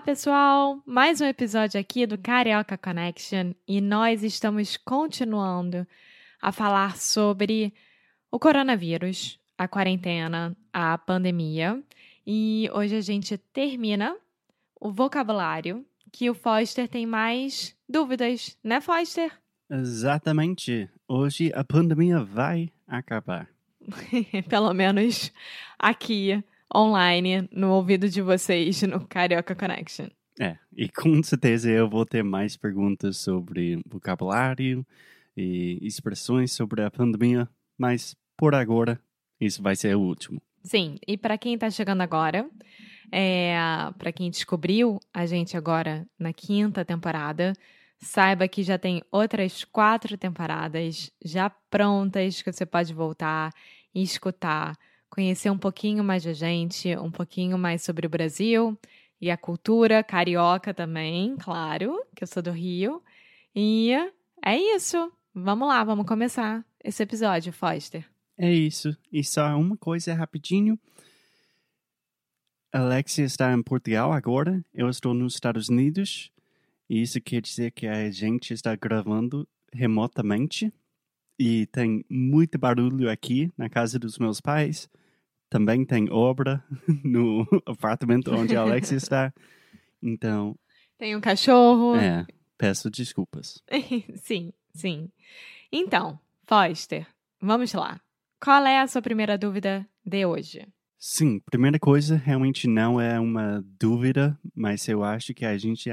Olá, pessoal! Mais um episódio aqui do Carioca Connection e nós estamos continuando a falar sobre o coronavírus, a quarentena, a pandemia. E hoje a gente termina o vocabulário que o Foster tem mais dúvidas, né, Foster? Exatamente. Hoje a pandemia vai acabar. Pelo menos aqui online no ouvido de vocês no Carioca Connection. É, e com certeza eu vou ter mais perguntas sobre vocabulário e expressões sobre a pandemia, mas por agora isso vai ser o último. Sim, e para quem está chegando agora, é, para quem descobriu a gente agora na quinta temporada, saiba que já tem outras quatro temporadas já prontas que você pode voltar e escutar conhecer um pouquinho mais da gente, um pouquinho mais sobre o Brasil e a cultura carioca também, claro, que eu sou do Rio. E é isso. Vamos lá, vamos começar esse episódio, Foster. É isso. E só uma coisa rapidinho. Alexia está em Portugal agora, eu estou nos Estados Unidos. E isso quer dizer que a gente está gravando remotamente. E tem muito barulho aqui na casa dos meus pais também tem obra no apartamento onde a Alexia está. Então. Tem um cachorro. É, peço desculpas. sim, sim. Então, Foster, vamos lá. Qual é a sua primeira dúvida de hoje? Sim, primeira coisa realmente não é uma dúvida, mas eu acho que a gente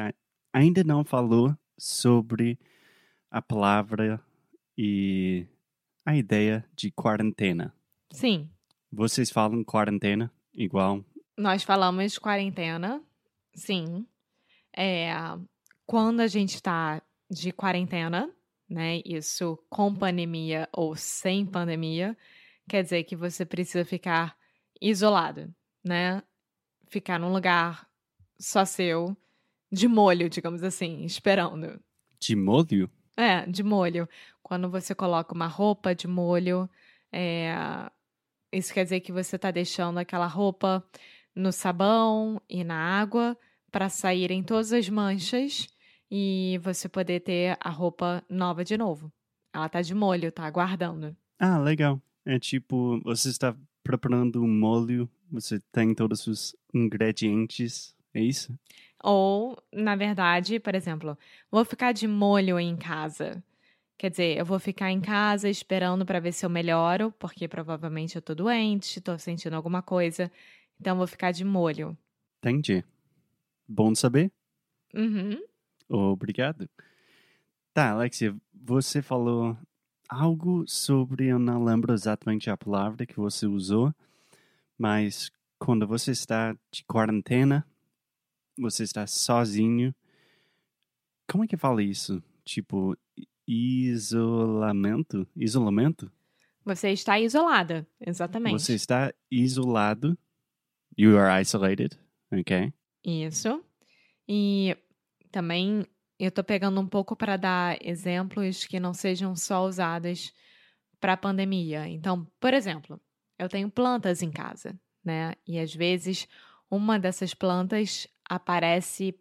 ainda não falou sobre a palavra e a ideia de quarentena. Sim, vocês falam quarentena igual? Nós falamos quarentena, sim. É, quando a gente está de quarentena, né? Isso com pandemia ou sem pandemia, quer dizer que você precisa ficar isolado, né? Ficar num lugar só seu, de molho, digamos assim, esperando. De molho? É, de molho. Quando você coloca uma roupa de molho, é, isso quer dizer que você está deixando aquela roupa no sabão e na água para saírem todas as manchas e você poder ter a roupa nova de novo. Ela tá de molho, tá aguardando. Ah, legal. É tipo, você está preparando um molho, você tem todos os ingredientes, é isso? Ou, na verdade, por exemplo, vou ficar de molho em casa. Quer dizer, eu vou ficar em casa esperando para ver se eu melhoro, porque provavelmente eu tô doente, tô sentindo alguma coisa. Então vou ficar de molho. Entendi. Bom saber. Uhum. Obrigado. Tá, Alexia, você falou algo sobre, eu não lembro exatamente a palavra que você usou, mas quando você está de quarentena, você está sozinho. Como é que fala isso? Tipo, isolamento? Isolamento? Você está isolada, exatamente. Você está isolado. You are isolated, ok? Isso. E também eu estou pegando um pouco para dar exemplos que não sejam só usados para a pandemia. Então, por exemplo, eu tenho plantas em casa, né? E às vezes uma dessas plantas aparece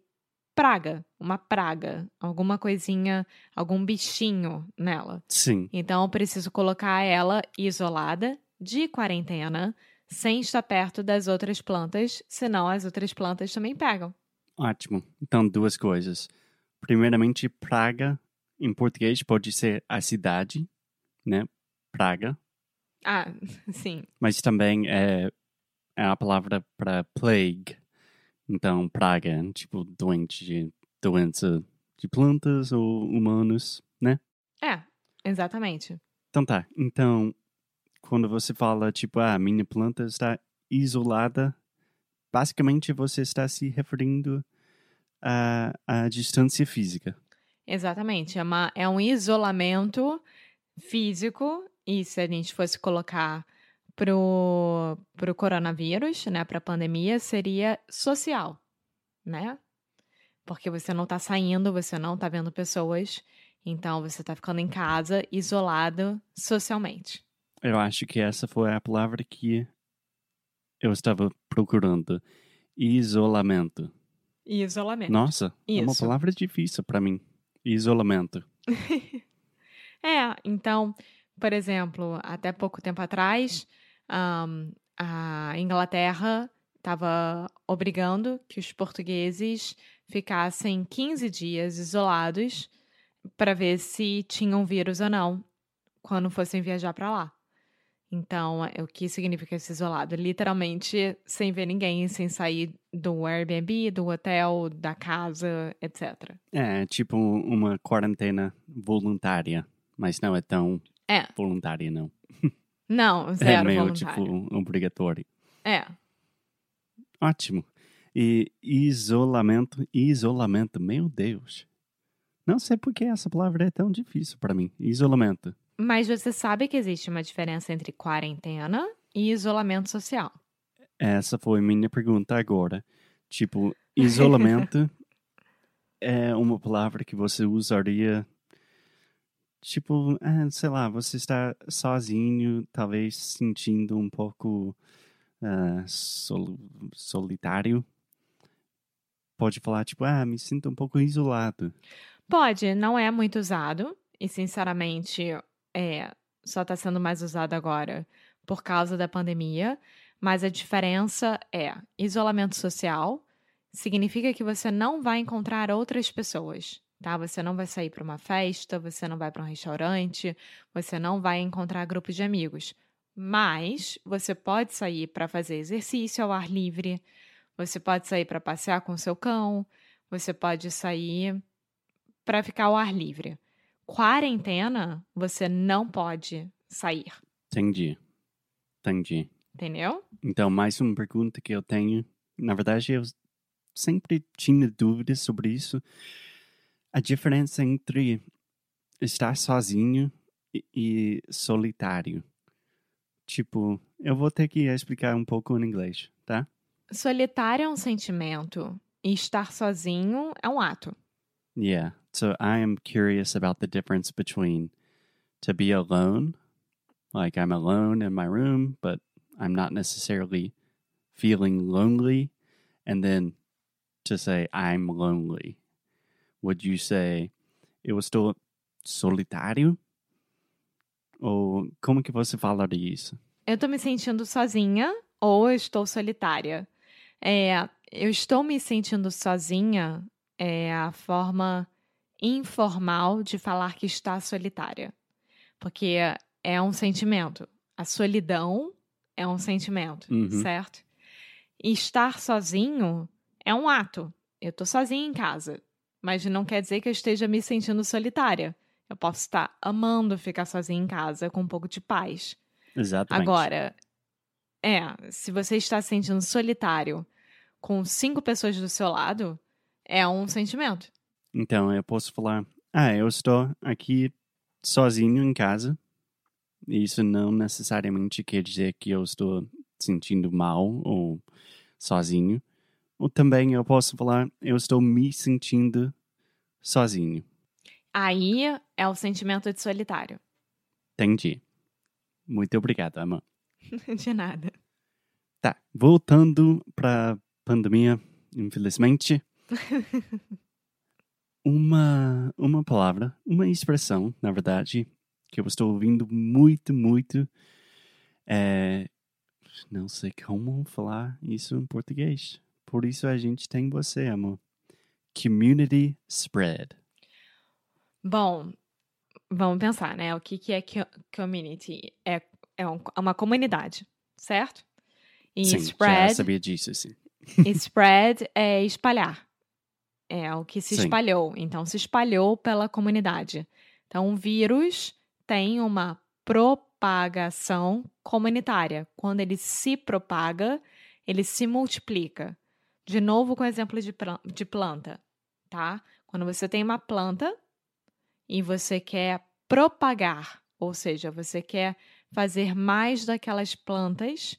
praga, uma praga, alguma coisinha, algum bichinho nela. Sim. Então eu preciso colocar ela isolada, de quarentena, sem estar perto das outras plantas, senão as outras plantas também pegam. Ótimo. Então, duas coisas. Primeiramente, praga, em português, pode ser a cidade, né? Praga. Ah, sim. Mas também é, é a palavra para plague. Então, praga, tipo, doente, de- doença de plantas ou humanos, né? É, exatamente. Então tá. Então, quando você fala, tipo, ah, minha planta está isolada, basicamente você está se referindo à, à distância física. Exatamente. É, uma, é um isolamento físico, e se a gente fosse colocar pro, pro coronavírus, né, pra pandemia, seria social, né? Porque você não tá saindo, você não tá vendo pessoas, então você tá ficando em casa, isolado socialmente. Eu acho que essa foi a palavra que eu estava procurando. Isolamento. Isolamento. Nossa, é uma Isso. palavra difícil para mim. Isolamento. É, então, por exemplo, até pouco tempo atrás, ahn, a Inglaterra estava obrigando que os portugueses ficassem 15 dias isolados para ver se tinham vírus ou não quando fossem viajar para lá. Então, é- o que significa esse isolado? Literalmente sem ver ninguém, sem sair do Airbnb, do hotel, da casa, etc. É, tipo uma quarentena voluntária, mas não é tão É. voluntária, não. Não, é zero meio, voluntário. tipo, obrigatório. É. Ótimo. E isolamento, isolamento, meu Deus. Não sei por que essa palavra é tão difícil para mim. Isolamento. Mas você sabe que existe uma diferença entre quarentena e isolamento social. Essa foi minha pergunta agora. Tipo, isolamento é uma palavra que você usaria. Tipo, ah, sei lá, você está sozinho, talvez sentindo um pouco ah, sol- solitário. Pode falar, tipo, ah, me sinto um pouco isolado. Pode, não é muito usado. E, sinceramente, é, só está sendo mais usado agora por causa da pandemia. Mas a diferença é isolamento social significa que você não vai encontrar outras pessoas, tá? Você não vai sair para uma festa, você não vai para um restaurante, você não vai encontrar grupos de amigos. Mas você pode sair para fazer exercício ao ar livre, você pode sair para passear com seu cão, você pode sair para ficar ao ar livre. Quarentena, você não pode sair, Entendi. Entendi. entendeu? Então, mais uma pergunta que eu tenho. Na verdade, eu sempre tinha dúvidas sobre isso. A diferença entre estar sozinho e, e solitário. Tipo, eu vou ter que explicar um pouco em inglês, tá? Solitário é um sentimento e estar sozinho é um ato. Yeah. So I am curious about the difference between to be alone, like I'm alone in my room, but I'm not necessarily feeling lonely, and then to say I'm lonely. Would you say eu estou solitário? Ou como que você falaria isso? Eu tô me sentindo sozinha ou eu estou solitária. É, eu estou me sentindo sozinha é a forma informal de falar que está solitária. Porque é um sentimento. A solidão é um sentimento, Uhum. certo? E estar sozinho é um ato. Eu tô sozinha em casa, mas não quer dizer que eu esteja me sentindo solitária. Eu posso estar amando ficar sozinha em casa com um pouco de paz. Exatamente. Agora, é, se você está se sentindo solitário com cinco pessoas do seu lado, é um sentimento. Então, eu posso falar, ah, eu estou aqui sozinho em casa. Isso não necessariamente quer dizer que eu estou sentindo mal ou sozinho. Ou também eu posso falar, eu estou me sentindo sozinho. Aí é o sentimento de solitário. Entendi. Muito obrigado, Ama. De nada. Tá, voltando para pandemia, infelizmente. uma, uma palavra, uma expressão, na verdade, que eu estou ouvindo muito, muito. É, não sei como falar isso em português. Por isso a gente tem você, amor. Community spread. Bom, vamos pensar, né? O que, que é co- community? É é é uma comunidade, certo? E Sim, já spread, sabia disso, sim. spread é espalhar. É o que se Sim. espalhou. Então, se espalhou pela comunidade. Então, o vírus tem uma propagação comunitária. Quando ele se propaga, ele se multiplica. De novo, com exemplo de planta, tá? Quando você tem uma planta e você quer propagar, ou seja, você quer fazer mais daquelas plantas,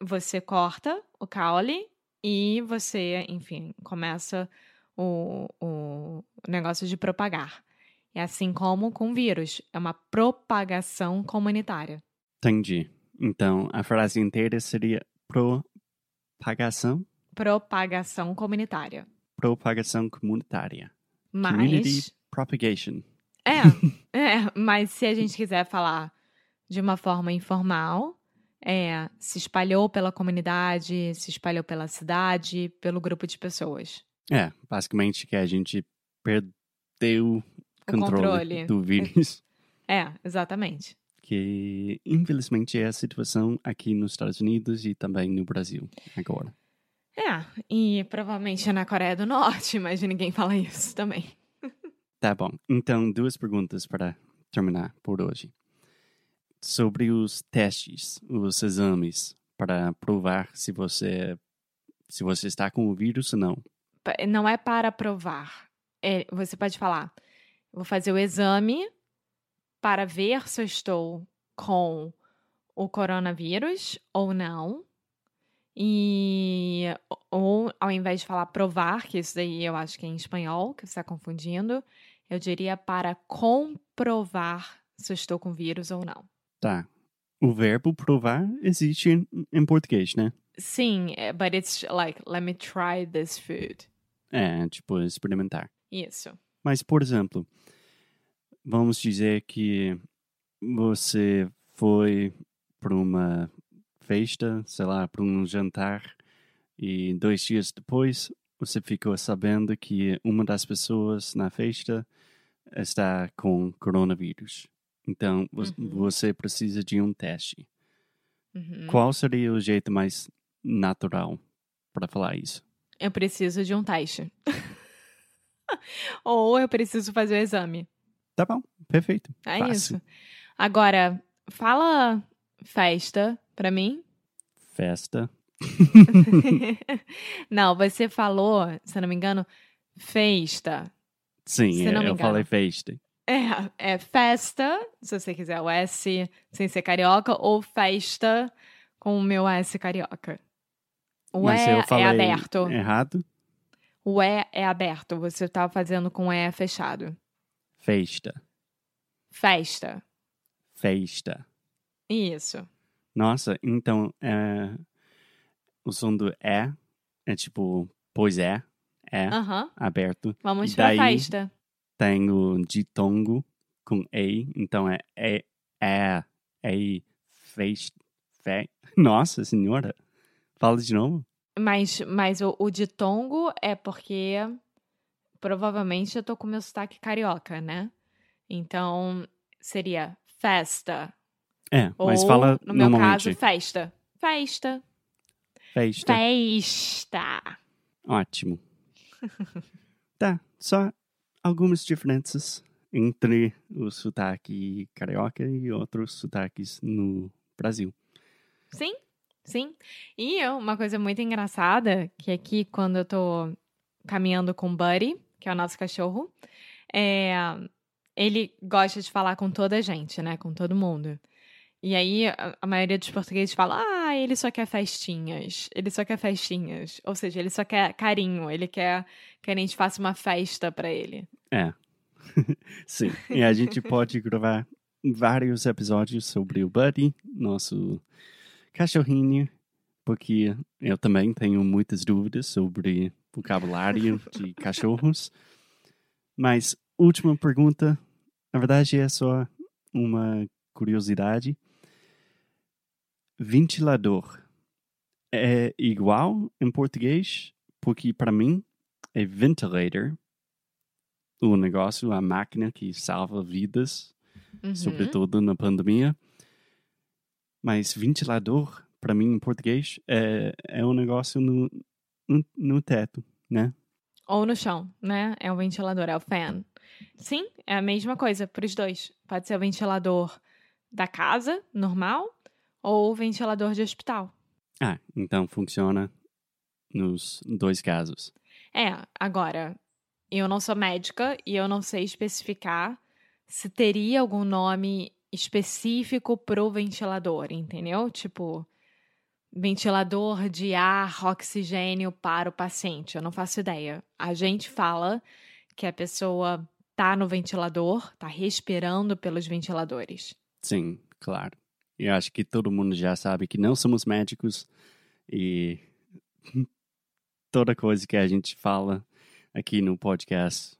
você corta o caule e você, enfim, começa o, o negócio de propagar. É assim como com vírus, é uma propagação comunitária. Entendi. Então, a frase inteira seria propagação, Propagação comunitária. propagação comunitária. Community Mas, propagation. é, é, mas se a gente quiser falar de uma forma informal, é, se espalhou pela comunidade, se espalhou pela cidade, pelo grupo de pessoas. É, basicamente que a gente perdeu o controle, controle. do vírus. É, exatamente. que infelizmente é a situação aqui nos Estados Unidos e também no Brasil agora. É, e provavelmente na Coreia do Norte, mas ninguém fala isso também. Tá bom. Então, duas perguntas para terminar por hoje. Sobre os testes, os exames para provar se você se você está com o vírus ou não. Não é para provar. É, você pode falar, vou fazer o exame para ver se eu estou com o coronavírus ou não. E ou ao invés de falar provar, que isso daí eu acho que é em espanhol, que você está confundindo, eu diria para comprovar se eu estou com vírus ou não. Tá. O verbo provar existe em, em português, né? Sim, é, but it's like, let me try this food. É, tipo experimentar. Isso. Mas, por exemplo, vamos dizer que você foi para uma festa, sei lá, para um jantar, e dois dias depois você ficou sabendo que uma das pessoas na festa está com coronavírus. Então, Uhum. você precisa de um teste. Uhum. Qual seria o jeito mais natural para falar isso? Eu preciso de um teste. Ou eu preciso fazer o exame. Tá bom, perfeito. É Fácil. isso. Agora, fala festa pra mim. Festa. não, você falou, se não me engano, festa. Sim, não me eu engano. falei festa. É, é festa, se você quiser o S sem ser carioca, ou festa com o meu S carioca. O Mas E eu falei é aberto. errado. O E é aberto. Você tá fazendo com o E fechado. Festa. Festa. Festa. Isso. Nossa, então é, o som do é é tipo, pois é, é Aham. aberto. Vamos E pra festa. Tem o ditongo com e, então é é, é, é, festa. Fe... Nossa senhora. Fala de novo. Mas, mas o, o ditongo é porque provavelmente eu tô com meu sotaque carioca, né? Então seria festa. É, mas Ou, fala no meu caso, festa. Festa. Festa. Festa. Ótimo. tá, só algumas diferenças entre o sotaque carioca e outros sotaques no Brasil. Sim, sim. E eu, uma coisa muito engraçada, que aqui quando eu tô caminhando com o Buddy, que é o nosso cachorro, é, ele gosta de falar com toda a gente, né? Com todo mundo. E aí a, a maioria dos portugueses fala: ah, ele só quer festinhas. Ele só quer festinhas. Ou seja, ele só quer carinho. Ele quer que a gente faça uma festa pra ele. É. Sim, e a gente pode gravar vários episódios sobre o Buddy, nosso cachorrinho, porque eu também tenho muitas dúvidas sobre vocabulário de cachorros. Mas, última pergunta, na verdade é só uma curiosidade. Ventilador é igual em português? Porque para mim é ventilator, o negócio, a máquina que salva vidas, Uhum. sobretudo na pandemia. Mas ventilador, para mim, em português, é, é um negócio no, no, no teto, né? Ou no chão, né? É o ventilador, é o fan. Sim, é a mesma coisa para os dois. Pode ser o ventilador da casa, normal, ou o ventilador de hospital. Ah, então funciona nos dois casos. É, agora, eu não sou médica e eu não sei especificar se teria algum nome específico pro ventilador, entendeu? Tipo, ventilador de ar, oxigênio para o paciente. Eu não faço ideia. A gente fala que a pessoa tá no ventilador, tá respirando pelos ventiladores. Sim, claro. Eu acho que todo mundo já sabe que não somos médicos e toda coisa que a gente fala aqui no podcast,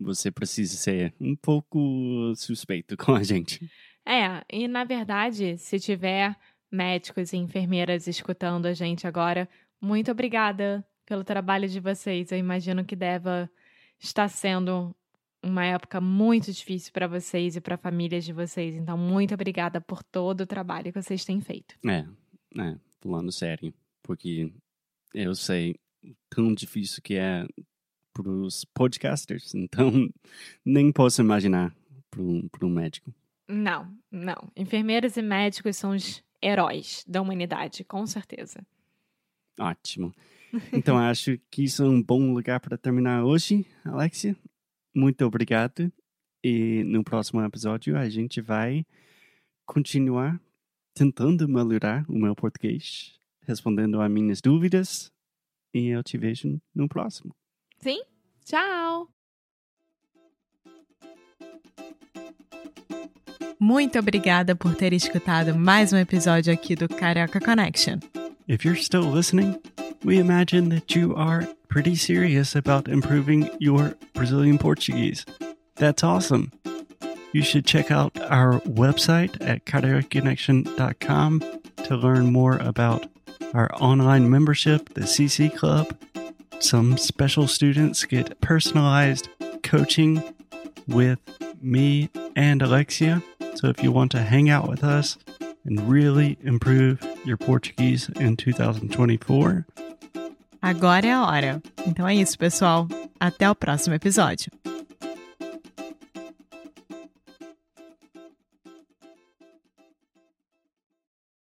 você precisa ser um pouco suspeito com a gente. É, e na verdade, se tiver médicos e enfermeiras escutando a gente agora, muito obrigada pelo trabalho de vocês. Eu imagino que deva estar sendo uma época muito difícil para vocês e para famílias de vocês. Então, muito obrigada por todo o trabalho que vocês têm feito. É, é, falando sério, porque eu sei tão difícil que é para os podcasters, então nem posso imaginar para um, um médico. Não, não. Enfermeiros e médicos são os heróis da humanidade, com certeza. Ótimo. Então acho que isso é um bom lugar para terminar hoje, Alexia. Muito obrigado. E no próximo episódio a gente vai continuar tentando melhorar o meu português, respondendo a minhas dúvidas. E eu te vejo no próximo. Sim. Tchau. Muito obrigada por ter escutado mais um episódio aqui do Carioca Connection. If you're still listening, we imagine that you are pretty serious about improving your Brazilian Portuguese. That's awesome. You should check out our website at cariocaconnection.com to learn more about our online membership, the CC Club. Some special students get personalized coaching with me and Alexia. So if you want to hang out with us and really improve your Portuguese in 2024, agora é a hora. Então é isso, pessoal. Até o próximo episódio.